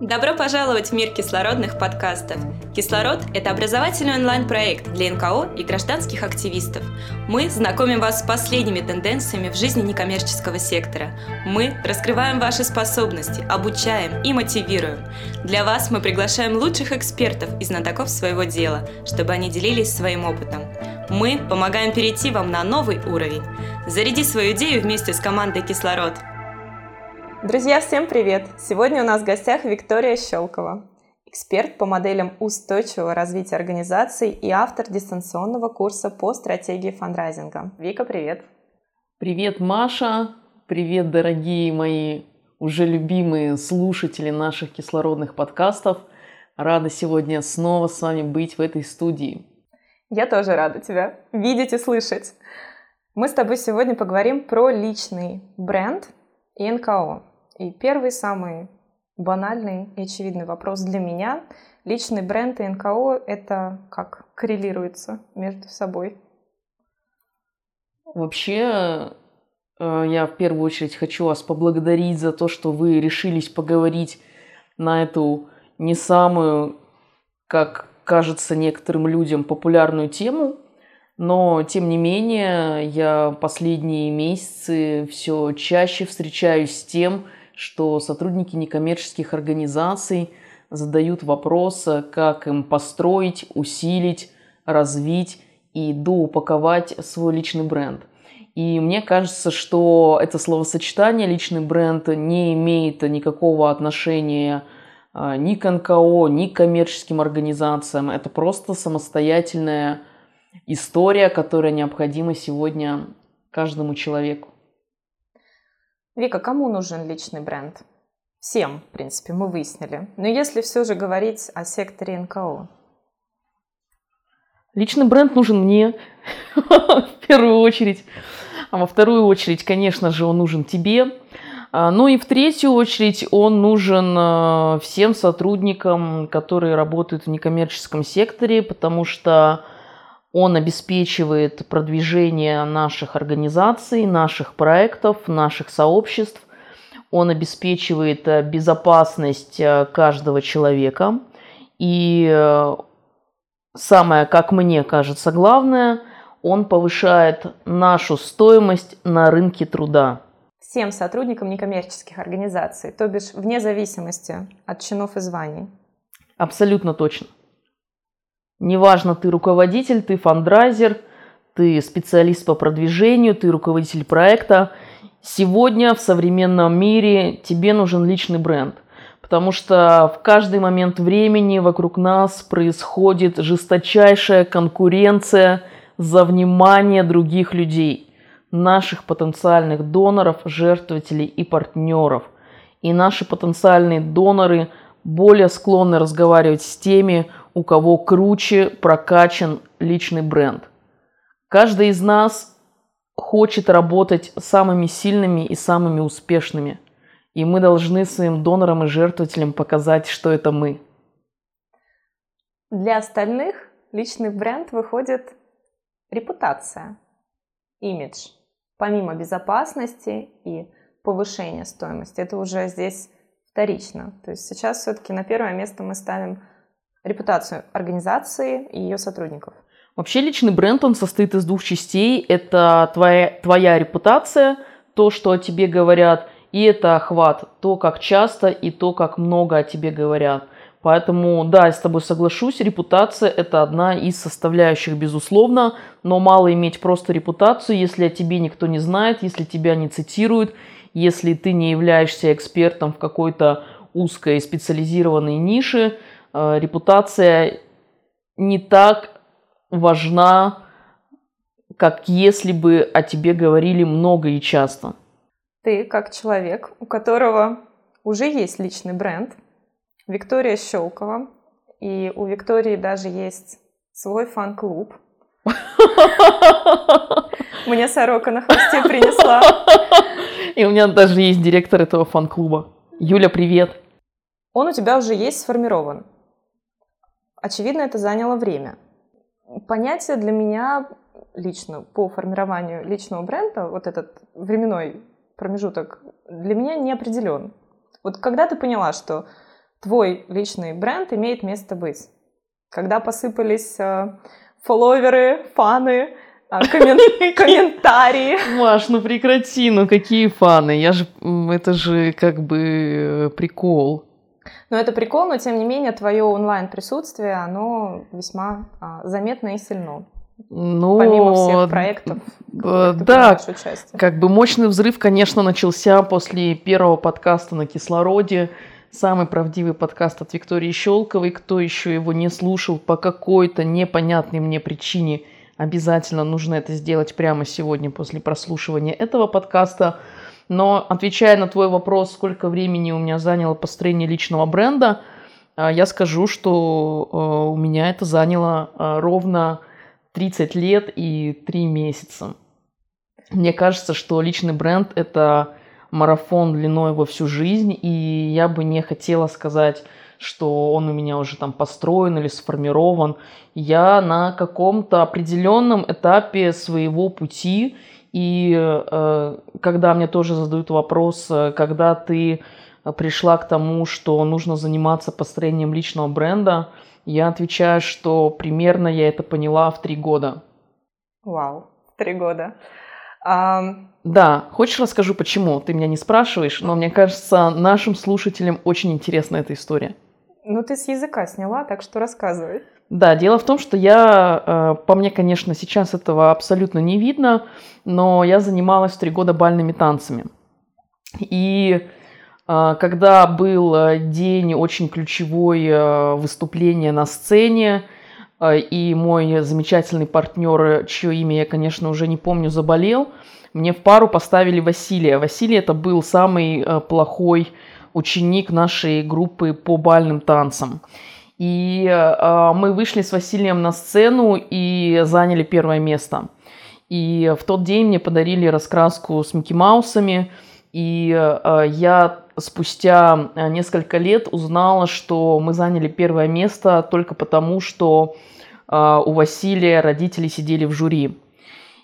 Добро пожаловать в мир кислородных подкастов. Кислород – это образовательный онлайн-проект для НКО и гражданских активистов. Мы знакомим вас с последними тенденциями в жизни некоммерческого сектора. Мы раскрываем ваши способности, обучаем и мотивируем. Для вас мы приглашаем лучших экспертов и знатоков своего дела, чтобы они делились своим опытом. Мы помогаем перейти вам на новый уровень. Заряди свою идею вместе с командой «Кислород». Друзья, всем привет! Сегодня у нас в гостях Виктория Щелкова, эксперт по моделям устойчивого развития организаций и автор дистанционного курса по стратегии фандрайзинга. Вика, привет! Привет, Маша! Привет, дорогие мои уже любимые слушатели наших кислородных подкастов. Рада сегодня снова с вами быть в этой студии. Я тоже рада тебя видеть и слышать. Мы с тобой сегодня поговорим про личный бренд и НКО. И первый, самый банальный и очевидный вопрос для меня. Личный бренд и НКО — это как коррелируется между собой? Вообще, э, я в первую очередь хочу вас поблагодарить за то, что вы решились поговорить на эту не самую, как кажется некоторым людям, популярную тему. Но, тем не менее, я последние месяцы все чаще встречаюсь с тем, что сотрудники некоммерческих организаций задают вопрос, как им построить, усилить, развить и доупаковать свой личный бренд. И мне кажется, что это словосочетание личный бренд не имеет никакого отношения а, ни к НКО, ни к коммерческим организациям. Это просто самостоятельная история, которая необходима сегодня каждому человеку. Вика, кому нужен личный бренд? Всем, в принципе, мы выяснили. Но если все же говорить о секторе НКО. Личный бренд нужен мне в первую очередь. А во вторую очередь, конечно же, он нужен тебе. А, ну и в третью очередь он нужен а, всем сотрудникам, которые работают в некоммерческом секторе, потому что он обеспечивает продвижение наших организаций, наших проектов, наших сообществ. Он обеспечивает э, безопасность э, каждого человека. И э, самое, как мне кажется, главное, он повышает нашу стоимость на рынке труда. Всем сотрудникам некоммерческих организаций, то бишь вне зависимости от чинов и званий. Абсолютно точно. Неважно, ты руководитель, ты фандрайзер, ты специалист по продвижению, ты руководитель проекта. Сегодня в современном мире тебе нужен личный бренд. Потому что в каждый момент времени вокруг нас происходит жесточайшая конкуренция за внимание других людей, наших потенциальных доноров, жертвователей и партнеров. И наши потенциальные доноры более склонны разговаривать с теми, у кого круче прокачан личный бренд. Каждый из нас хочет работать самыми сильными и самыми успешными. И мы должны своим донорам и жертвователям показать, что это мы. Для остальных личный бренд выходит репутация, имидж. Помимо безопасности и повышения стоимости, это уже здесь вторично. То есть сейчас все-таки на первое место мы ставим репутацию организации и ее сотрудников. Вообще личный бренд, он состоит из двух частей. Это твоя, твоя репутация, то, что о тебе говорят, и это охват, то, как часто и то, как много о тебе говорят. Поэтому, да, я с тобой соглашусь, репутация – это одна из составляющих, безусловно, но мало иметь просто репутацию, если о тебе никто не знает, если тебя не цитируют, если ты не являешься экспертом в какой-то узкой специализированной нише – Э, репутация не так важна, как если бы о тебе говорили много и часто. Ты, как человек, у которого уже есть личный бренд, Виктория Щелкова, и у Виктории даже есть свой фан-клуб. Мне сорока на хвосте принесла. И у меня даже есть директор этого фан-клуба. Юля, привет. Он у тебя уже есть сформирован. Очевидно, это заняло время. Понятие для меня лично по формированию личного бренда, вот этот временной промежуток для меня не определен. Вот когда ты поняла, что твой личный бренд имеет место быть? Когда посыпались э, фолловеры, фаны, коммен... комментарии. Маш, ну прекрати, ну какие фаны? Я же, это же как бы э, прикол. Ну это прикол, но тем не менее твое онлайн присутствие, оно весьма а, заметно и сильно. Ну, Помимо всех проектов, э, да, как бы мощный взрыв, конечно, начался после первого подкаста на кислороде. Самый правдивый подкаст от Виктории Щелковой. Кто еще его не слушал по какой-то непонятной мне причине, обязательно нужно это сделать прямо сегодня после прослушивания этого подкаста. Но отвечая на твой вопрос, сколько времени у меня заняло построение личного бренда, э, я скажу, что э, у меня это заняло ровно 30 лет и 3 месяца. Мне кажется, что личный бренд – это марафон длиной во всю жизнь, и я бы не хотела сказать, что он у меня уже там построен или сформирован. Я на каком-то определенном этапе своего пути, и э, когда мне тоже задают вопрос, э, когда ты пришла к тому, что нужно заниматься построением личного бренда, я отвечаю, что примерно я это поняла в три года. Вау, три года. Um... Да, хочешь расскажу почему? Ты меня не спрашиваешь, но мне кажется, нашим слушателям очень интересна эта история. Ну, ты с языка сняла, так что рассказывай. Да, дело в том, что я, э, по мне, конечно, сейчас этого абсолютно не видно, но я занималась три года бальными танцами. И а, когда был э, день очень ключевой э, выступления на сцене, э, и мой замечательный партнер, чье имя я, конечно, уже не помню, заболел, мне в пару поставили Василия. Василий это был самый плохой ученик нашей группы по бальным танцам. И мы вышли с Василием на сцену и заняли первое место. И в тот день мне подарили раскраску с Микки Маусами, и я спустя э, несколько лет узнала, что мы заняли первое место только потому, что э, у Василия родители сидели в жюри.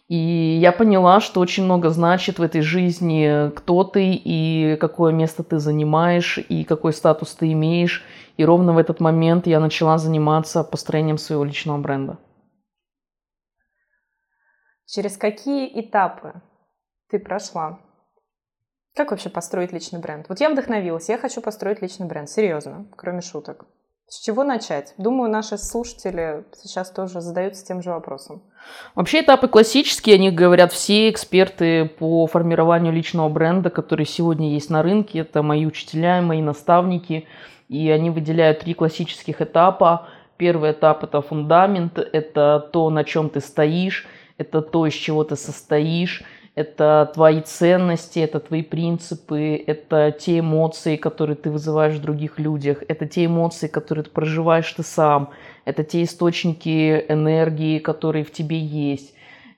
И я поняла, что очень много значит в этой жизни, кто ты и какое место ты занимаешь, и какой статус ты имеешь. И ровно в этот момент я начала заниматься построением своего личного бренда. Через какие этапы ты прошла? Как вообще построить личный бренд? Вот я вдохновилась, я хочу построить личный бренд, серьезно, кроме шуток. С чего начать? Думаю, наши слушатели сейчас тоже задаются тем же вопросом. Вообще этапы классические, они говорят все эксперты по формированию личного бренда, которые сегодня есть на рынке. Это мои учителя, мои наставники. И они выделяют три классических этапа. Первый этап – это фундамент, это то, на чем ты стоишь, это то, из чего ты состоишь, это твои ценности, это твои принципы, это те эмоции, которые ты вызываешь в других людях, это те эмоции, которые ты проживаешь ты сам, это те источники энергии, которые в тебе есть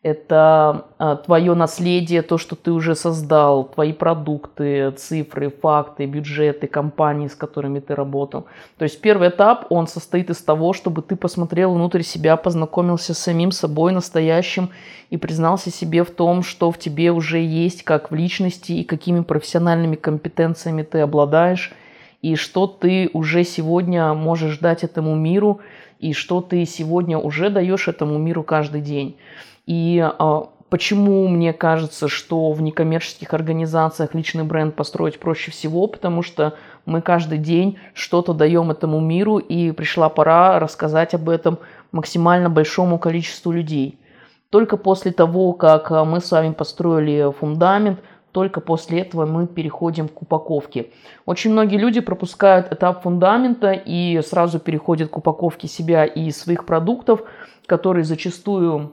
это а, твое наследие, то, что ты уже создал, твои продукты, цифры, факты, бюджеты, компании, с которыми ты работал. То есть первый этап, он состоит из того, чтобы ты посмотрел внутрь себя, познакомился с самим собой настоящим и признался себе в том, что в тебе уже есть как в личности и какими профессиональными компетенциями ты обладаешь, и что ты уже сегодня можешь дать этому миру, и что ты сегодня уже даешь этому миру каждый день. И а, Почему мне кажется, что в некоммерческих организациях личный бренд построить проще всего? Потому что мы каждый день что-то даем этому миру, и пришла пора рассказать об этом максимально большому количеству людей. Только после того, как а, мы с вами построили фундамент, только после этого мы переходим к упаковке. Очень многие люди пропускают этап фундамента и сразу переходят к упаковке себя и своих продуктов, которые зачастую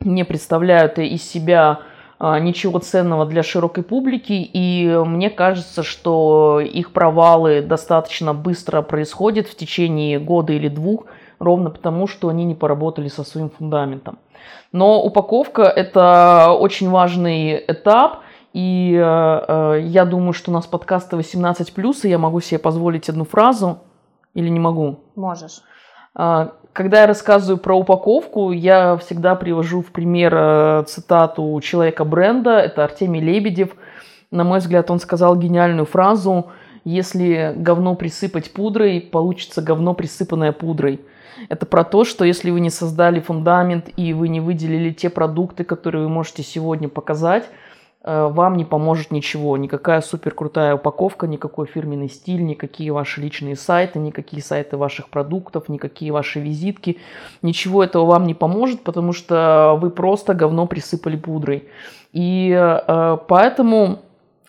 не представляют из себя а, ничего ценного для широкой публики, и мне кажется, что их провалы достаточно быстро происходят в течение года или двух, ровно потому, что они не поработали со своим фундаментом. Но упаковка – это очень важный этап, и э, я думаю, что у нас подкасты 18+, и я могу себе позволить одну фразу, или не могу? Можешь. А, когда я рассказываю про упаковку, я всегда привожу в пример э, цитату человека бренда, это Артемий Лебедев. На мой взгляд, он сказал гениальную фразу «Если говно присыпать пудрой, получится говно, присыпанное пудрой». Это про то, что если вы не создали фундамент и вы не выделили те продукты, которые вы можете сегодня показать, вам не поможет ничего. Никакая супер крутая упаковка, никакой фирменный стиль, никакие ваши личные сайты, никакие сайты ваших продуктов, никакие ваши визитки. Ничего этого вам не поможет, потому что вы просто говно присыпали пудрой. И э, поэтому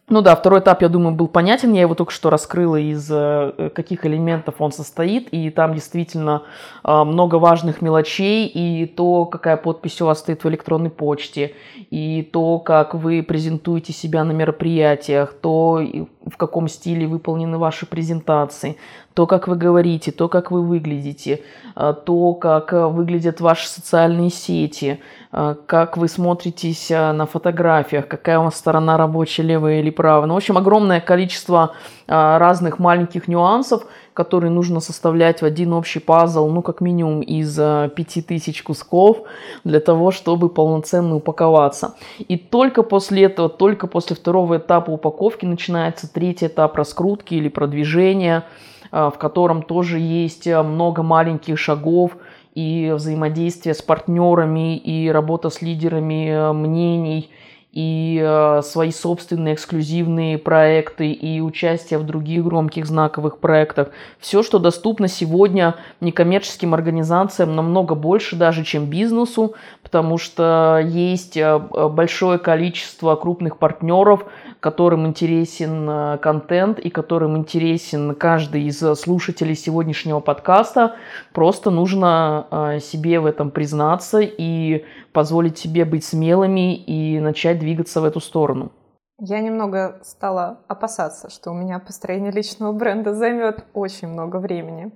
ну да, второй этап, я думаю, был понятен. Я его только что раскрыла, из э, каких элементов он состоит. И там действительно э, много важных мелочей. И то, какая подпись у вас стоит в электронной почте. И то, как вы презентуете себя на мероприятиях. То, в каком стиле выполнены ваши презентации то, как вы говорите, то, как вы выглядите, э, то, как э, выглядят ваши социальные сети, э, как вы смотритесь на фотографиях, какая у вас сторона рабочая, левая или правая. Ну, в общем, огромное количество разных маленьких нюансов, которые нужно составлять в один общий пазл, ну, как минимум из пяти тысяч кусков, для того, чтобы полноценно упаковаться. И только после этого, только после второго этапа упаковки начинается третий этап раскрутки или продвижения – Э, в котором тоже есть э, много маленьких шагов и взаимодействие с партнерами, и работа с лидерами э, мнений, и свои собственные эксклюзивные проекты, и участие в других громких знаковых проектах. Все, что доступно сегодня некоммерческим организациям, намного больше даже, чем бизнесу, потому что есть большое количество крупных партнеров, которым интересен э, контент и которым интересен каждый из слушателей сегодняшнего подкаста. Просто нужно э, себе в этом признаться и позволить себе быть смелыми и начать двигаться в эту сторону. Я немного стала опасаться, что у меня построение личного бренда займет очень много времени.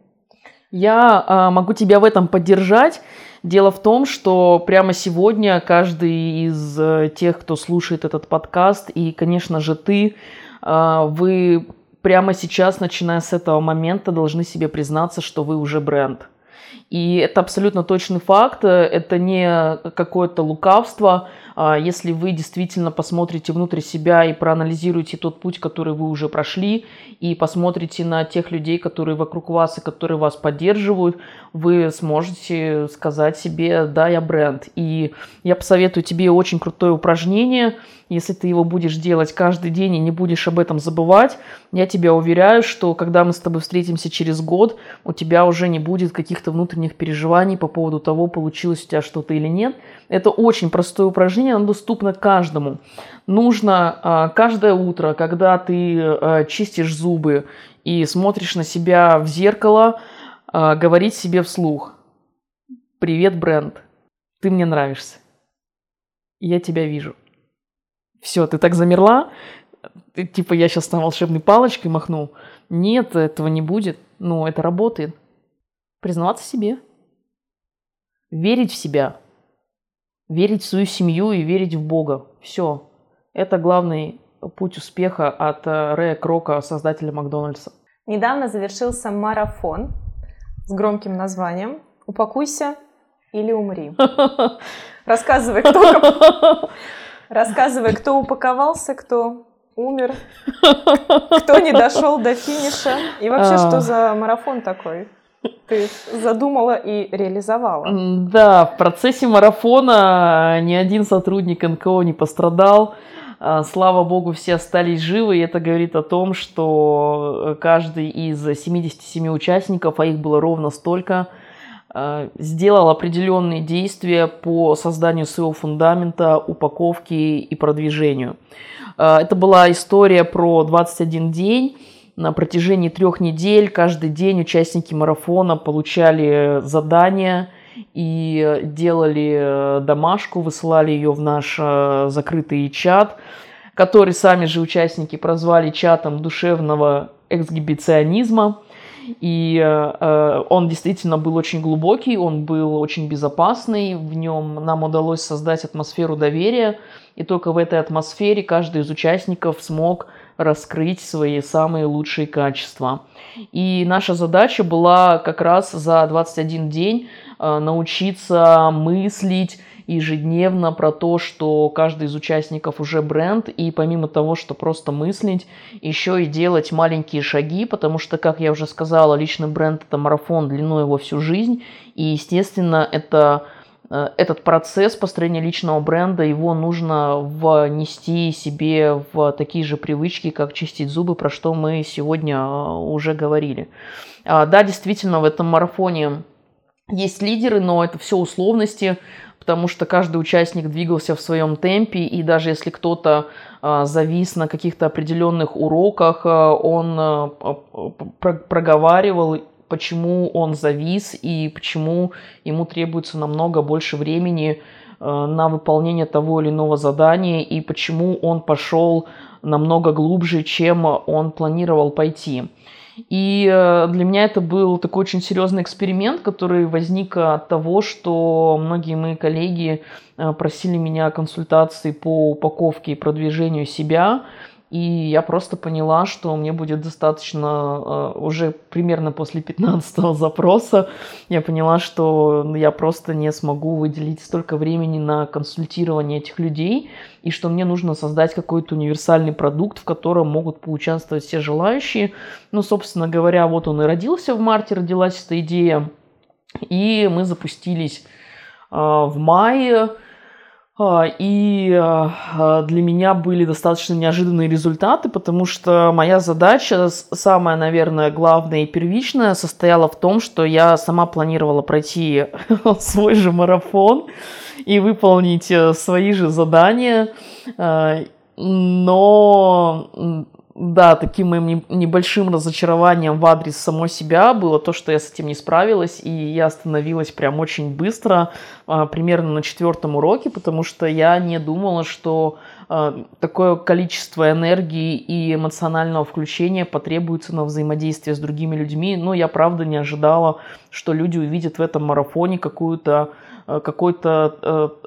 Я э, могу тебя в этом поддержать. Дело в том, что прямо сегодня каждый из э, тех, кто слушает этот подкаст, и, конечно же, ты, э, вы прямо сейчас, начиная с этого момента, должны себе признаться, что вы уже бренд. И это абсолютно точный факт, это не какое-то лукавство, а, если вы действительно посмотрите внутрь себя и проанализируете тот путь, который вы уже прошли, и посмотрите на тех людей, которые вокруг вас и которые вас поддерживают, вы сможете сказать себе, да, я бренд. И я посоветую тебе очень крутое упражнение – если ты его будешь делать каждый день и не будешь об этом забывать, я тебя уверяю, что когда мы с тобой встретимся через год, у тебя уже не будет каких-то внутренних переживаний по поводу того, получилось у тебя что-то или нет. Это очень простое упражнение, оно доступно каждому. Нужно а, каждое утро, когда ты а, чистишь зубы и смотришь на себя в зеркало, а, говорить себе вслух. Привет, бренд. Ты мне нравишься. Я тебя вижу все, ты так замерла, типа я сейчас там волшебной палочкой махну. Нет, этого не будет. Ну, это работает. Признаваться себе. Верить в себя. Верить в свою семью и верить в Бога. Все. Это главный путь успеха от э, Рэя Крока, создателя Макдональдса. Недавно завершился марафон с громким названием «Упакуйся или умри». Рассказывай, кто Рассказывай, кто упаковался, кто умер, кто не дошел до финиша. И вообще, что а. за марафон такой? Ты задумала и реализовала. Да, в процессе марафона ни один сотрудник НКО не пострадал. А, слава богу, все остались живы, и это говорит о том, что каждый из 77 участников, а их было ровно столько, Э, сделал определенные действия по созданию своего фундамента, упаковки и продвижению. Э, это была история про 21 день. На протяжении трех недель каждый день участники марафона получали задания и делали э, домашку, высылали ее в наш закрытый чат, который сами же участники прозвали чатом душевного эксгибиционизма. И э, э, он действительно был очень глубокий, он был очень безопасный, в нем нам удалось создать атмосферу доверия, и только в этой атмосфере каждый из участников смог раскрыть свои самые лучшие качества. И наша задача была как раз за 21 день э, научиться мыслить ежедневно про то, что каждый из участников уже бренд, и помимо того, что просто мыслить, еще и делать маленькие шаги, потому что, как я уже сказала, личный бренд – это марафон длиной во всю жизнь, и, естественно, это этот процесс построения личного бренда, его нужно внести себе в такие же привычки, как чистить зубы, про что мы сегодня э, уже говорили. А, да, действительно, в этом марафоне есть лидеры, но это все условности потому что каждый участник двигался в своем темпе, и даже если кто-то а, завис на каких-то определенных уроках, он проговаривал, почему он завис и почему ему требуется намного больше времени на выполнение того или иного задания, и почему он пошел намного глубже, чем он планировал пойти. И э, для меня это был такой очень серьезный эксперимент, который возник от того, что многие мои коллеги э, просили меня консультации по упаковке и продвижению себя. И я просто поняла, что мне будет достаточно, э, уже примерно после 15 запроса, я поняла, что я просто не смогу выделить столько времени на консультирование этих людей, и что мне нужно создать какой-то универсальный продукт, в котором могут поучаствовать все желающие. Ну, собственно говоря, вот он и родился в марте, родилась эта идея, и мы запустились э, в мае. А, и а, для меня были достаточно неожиданные результаты, потому что моя задача, самая, наверное, главная и первичная, состояла в том, что я сама планировала пройти свой же марафон и выполнить э, свои же задания. А, но да, таким моим небольшим разочарованием в адрес самой себя было то, что я с этим не справилась, и я остановилась прям очень быстро, а, примерно на четвертом уроке, потому что я не думала, что а, такое количество энергии и эмоционального включения потребуется на взаимодействие с другими людьми. Но я правда не ожидала, что люди увидят в этом марафоне какую-то какой-то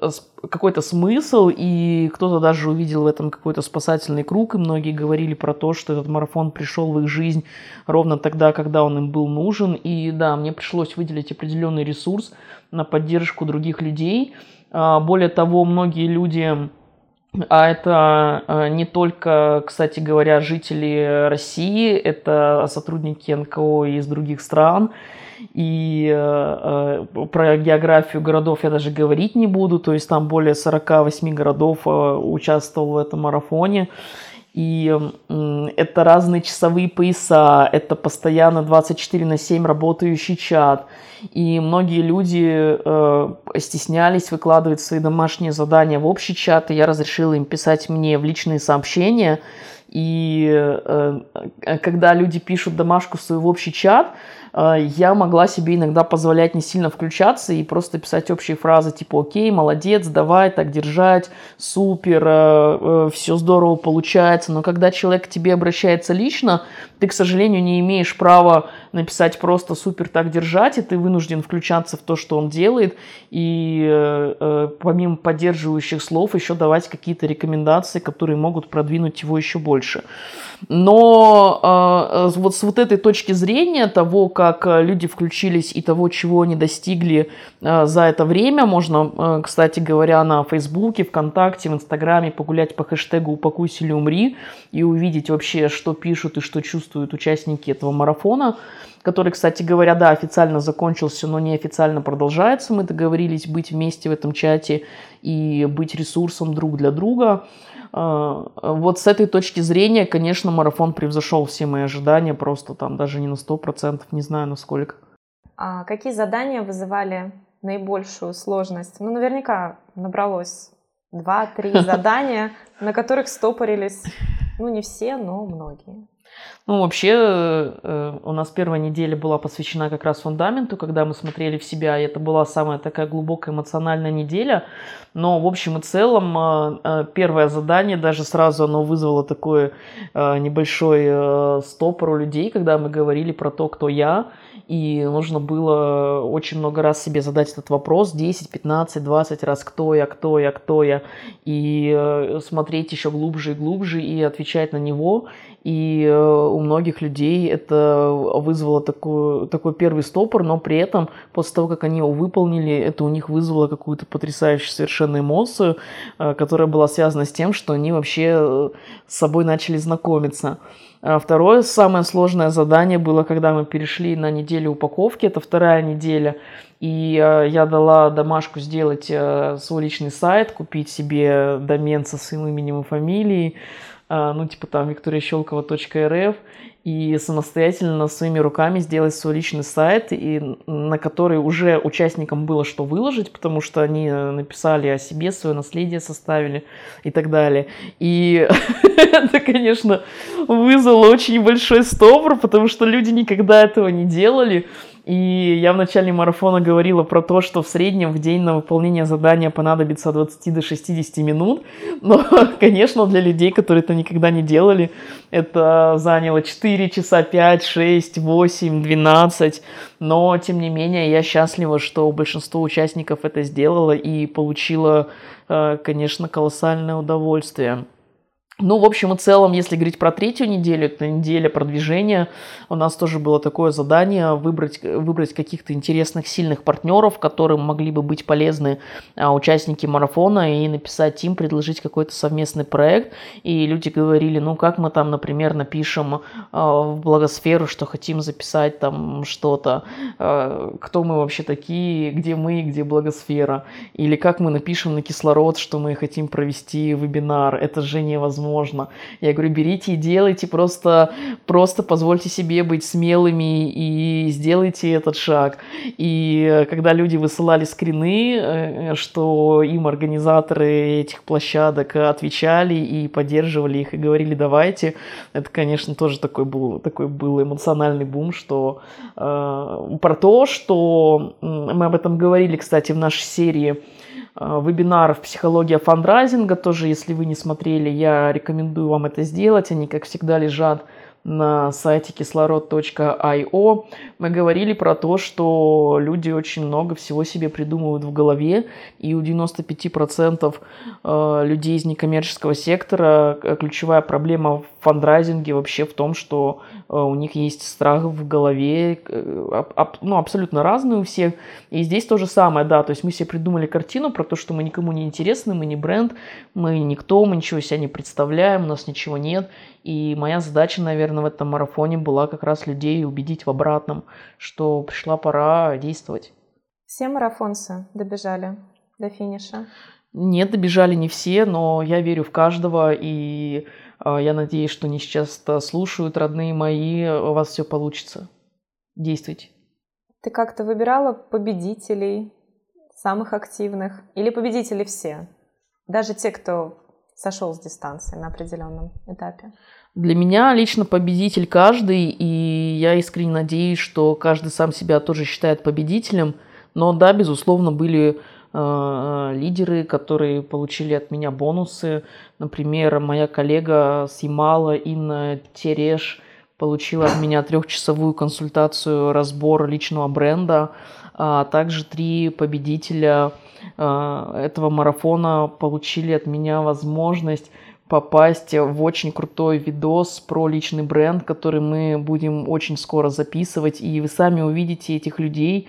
э, какой-то смысл, и кто-то даже увидел в этом какой-то спасательный круг, и многие говорили про то, что этот марафон пришел в их жизнь ровно тогда, когда он им был нужен, и да, мне пришлось выделить определенный ресурс на поддержку других людей. А, более того, многие люди а это э, не только, кстати говоря, жители России, это сотрудники НКО из других стран. И э, э, про географию городов я даже говорить не буду. То есть там более 48 городов э, участвовал в этом марафоне. И э, это разные часовые пояса, это постоянно 24 на 7 работающий чат. И многие люди э, стеснялись выкладывать свои домашние задания в общий чат, и я разрешила им писать мне в личные сообщения. И э, э когда люди пишут домашку в свой общий чат, я могла себе иногда позволять не сильно включаться и просто писать общие фразы типа «Окей, молодец, давай, так держать, супер, э, э, все здорово получается». Но когда человек к тебе обращается лично, ты, к сожалению, не имеешь права написать просто «супер, так держать», и ты вынужден включаться в то, что он делает, и э, помимо поддерживающих слов еще давать какие-то рекомендации, которые могут продвинуть его еще больше. Но вот с вот этой точки зрения того, как как э, люди включились и того, чего они достигли э, за это время. Можно, э, кстати говоря, на Фейсбуке, ВКонтакте, в Инстаграме погулять по хэштегу «Упакуйся или умри» и увидеть вообще, что пишут и что чувствуют участники этого марафона, который, кстати говоря, да, официально закончился, но неофициально продолжается. Мы договорились быть вместе в этом чате и быть ресурсом друг для друга. А, вот с этой точки зрения, конечно, марафон превзошел все мои ожидания, просто там даже не на 100%, не знаю на сколько. А какие задания вызывали наибольшую сложность? Ну, наверняка набралось два-три задания, на которых стопорились, ну, не все, но многие. Ну, вообще, э, у нас первая неделя была посвящена как раз фундаменту, когда мы смотрели в себя, и это была самая такая глубокая эмоциональная неделя. Но, в общем и целом, э, э, первое задание, даже сразу оно вызвало такой небольшой стопор у людей, когда мы говорили про то, кто я, и нужно было очень много раз себе задать этот вопрос, 10, 15, 20 раз, кто я, кто я, кто я, и смотреть еще глубже и глубже и отвечать на него. И у многих людей это вызвало такой, такой первый стопор, но при этом после того, как они его выполнили, это у них вызвало какую-то потрясающую совершенно эмоцию, э, которая была связана с тем, что они вообще э, с собой начали знакомиться. А второе, самое сложное задание было, когда мы перешли на неделю упаковки, это вторая неделя, и э, я дала домашку сделать свой личный сайт, купить себе домен со своим именем и фамилией, ну, типа там викториящелкова.рф, и самостоятельно своими руками сделать свой личный сайт, и на который уже участникам было что выложить, потому что они написали о себе, свое наследие составили и так далее. И это, конечно, вызвало очень большой стопор, потому что люди никогда этого не делали. И я в начале марафона говорила про то, что в среднем в день на выполнение задания понадобится от 20 до 60 минут. Но, конечно, для людей, которые это никогда не делали, это заняло 4 часа, 5, 6, 8, 12. Но, тем не менее, я счастлива, что большинство участников это сделало и получило, э, конечно, колоссальное удовольствие. Ну, в общем и целом, если говорить про третью неделю, это неделя продвижения, у нас тоже было такое задание выбрать, выбрать каких-то интересных, сильных партнеров, которым могли бы быть полезны а, участники марафона, и написать им, предложить какой-то совместный проект. И люди говорили, ну, как мы там, например, напишем а, в благосферу, что хотим записать там что-то, а, кто мы вообще такие, где мы, где благосфера. Или как мы напишем на кислород, что мы хотим провести вебинар. Это же невозможно возможно. Я говорю, берите и делайте, просто, просто позвольте себе быть смелыми и сделайте этот шаг. И когда люди высылали скрины, э, что им организаторы этих площадок отвечали и поддерживали их и говорили, давайте, это, конечно, тоже такой был, такой был эмоциональный бум, что э, про то, что мы об этом говорили, кстати, в нашей серии Э, вебинаров «Психология фандрайзинга». Тоже, если вы не смотрели, я рекомендую вам это сделать. Они, как всегда, лежат на сайте кислород.io мы говорили про то, что люди очень много всего себе придумывают в голове, и у 95% э, людей из некоммерческого сектора э, ключевая проблема в фандрайзинге вообще в том, что э, у них есть страх в голове, ну, абсолютно разные у всех. И здесь то же самое, да, то есть мы себе придумали картину про то, что мы никому не интересны, мы не бренд, мы никто, мы ничего себя не представляем, у нас ничего нет, и моя задача, наверное, в этом марафоне была как раз людей убедить в обратном, что пришла пора действовать. Все марафонцы добежали до финиша? Нет, добежали не все, но я верю в каждого, и э, я надеюсь, что они сейчас слушают, родные мои, у вас все получится. Действуйте. Ты как-то выбирала победителей, самых активных, или победители все? Даже те, кто сошел с дистанции на определенном этапе? Для меня лично победитель каждый, и я искренне надеюсь, что каждый сам себя тоже считает победителем. Но да, безусловно, были э, лидеры, которые получили от меня бонусы. Например, моя коллега с Ямала Инна Тереш получила от меня трехчасовую консультацию разбор личного бренда, а также три победителя э, этого марафона получили от меня возможность попасть в очень крутой видос про личный бренд, который мы будем очень скоро записывать, и вы сами увидите этих людей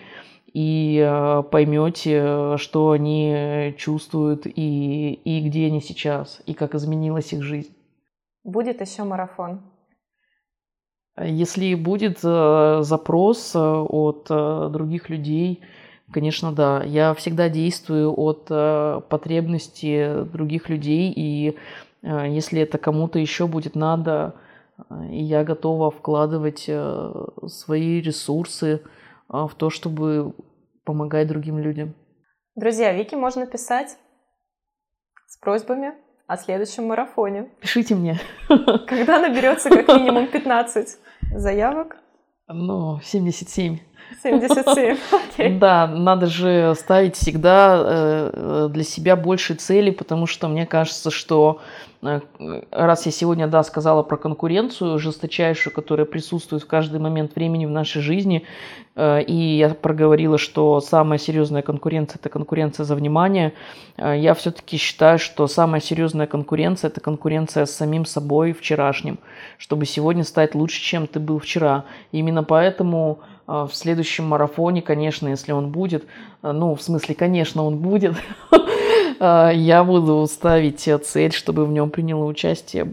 и э, поймете, что они чувствуют и, и где они сейчас, и как изменилась их жизнь. Будет еще марафон? Если будет э, запрос э, от других людей, конечно, да. Я всегда действую от потребностей других людей, и если это кому-то еще будет надо, а, и я готова вкладывать э, свои ресурсы в то, чтобы помогать другим людям. Друзья, Вики можно писать с просьбами о следующем марафоне. Пишите мне. Когда наберется как минимум 15 заявок? Ну, 77. 77, окей. Да, надо же ставить всегда э, для себя больше цели, потому что мне кажется, что э, раз я сегодня, да, сказала про конкуренцию жесточайшую, которая присутствует в каждый момент времени в нашей жизни, Э, и я проговорила, что самая серьезная конкуренция – это конкуренция за внимание. Я все-таки считаю, что самая серьезная конкуренция – это конкуренция с самим собой вчерашним, чтобы сегодня стать лучше, чем ты был вчера. И именно поэтому в следующем марафоне, конечно, если он будет, ну, в смысле, конечно, он будет, я буду ставить цель, чтобы в нем приняло участие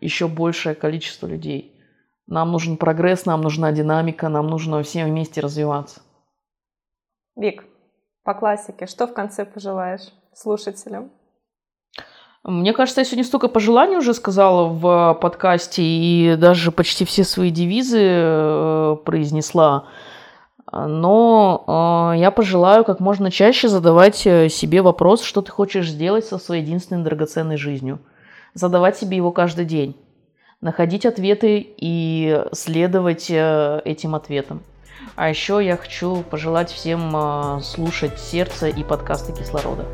еще большее количество людей. Нам нужен прогресс, нам нужна динамика, нам нужно всем вместе развиваться. Вик, по классике, что в конце пожелаешь слушателям? Мне кажется, я сегодня столько пожеланий уже сказала в подкасте и даже почти все свои девизы э, произнесла. Но э, я пожелаю как можно чаще задавать э, себе вопрос, что ты хочешь сделать со своей единственной драгоценной жизнью. Задавать себе его каждый день находить ответы и следовать этим ответам. А еще я хочу пожелать всем слушать сердце и подкасты кислорода.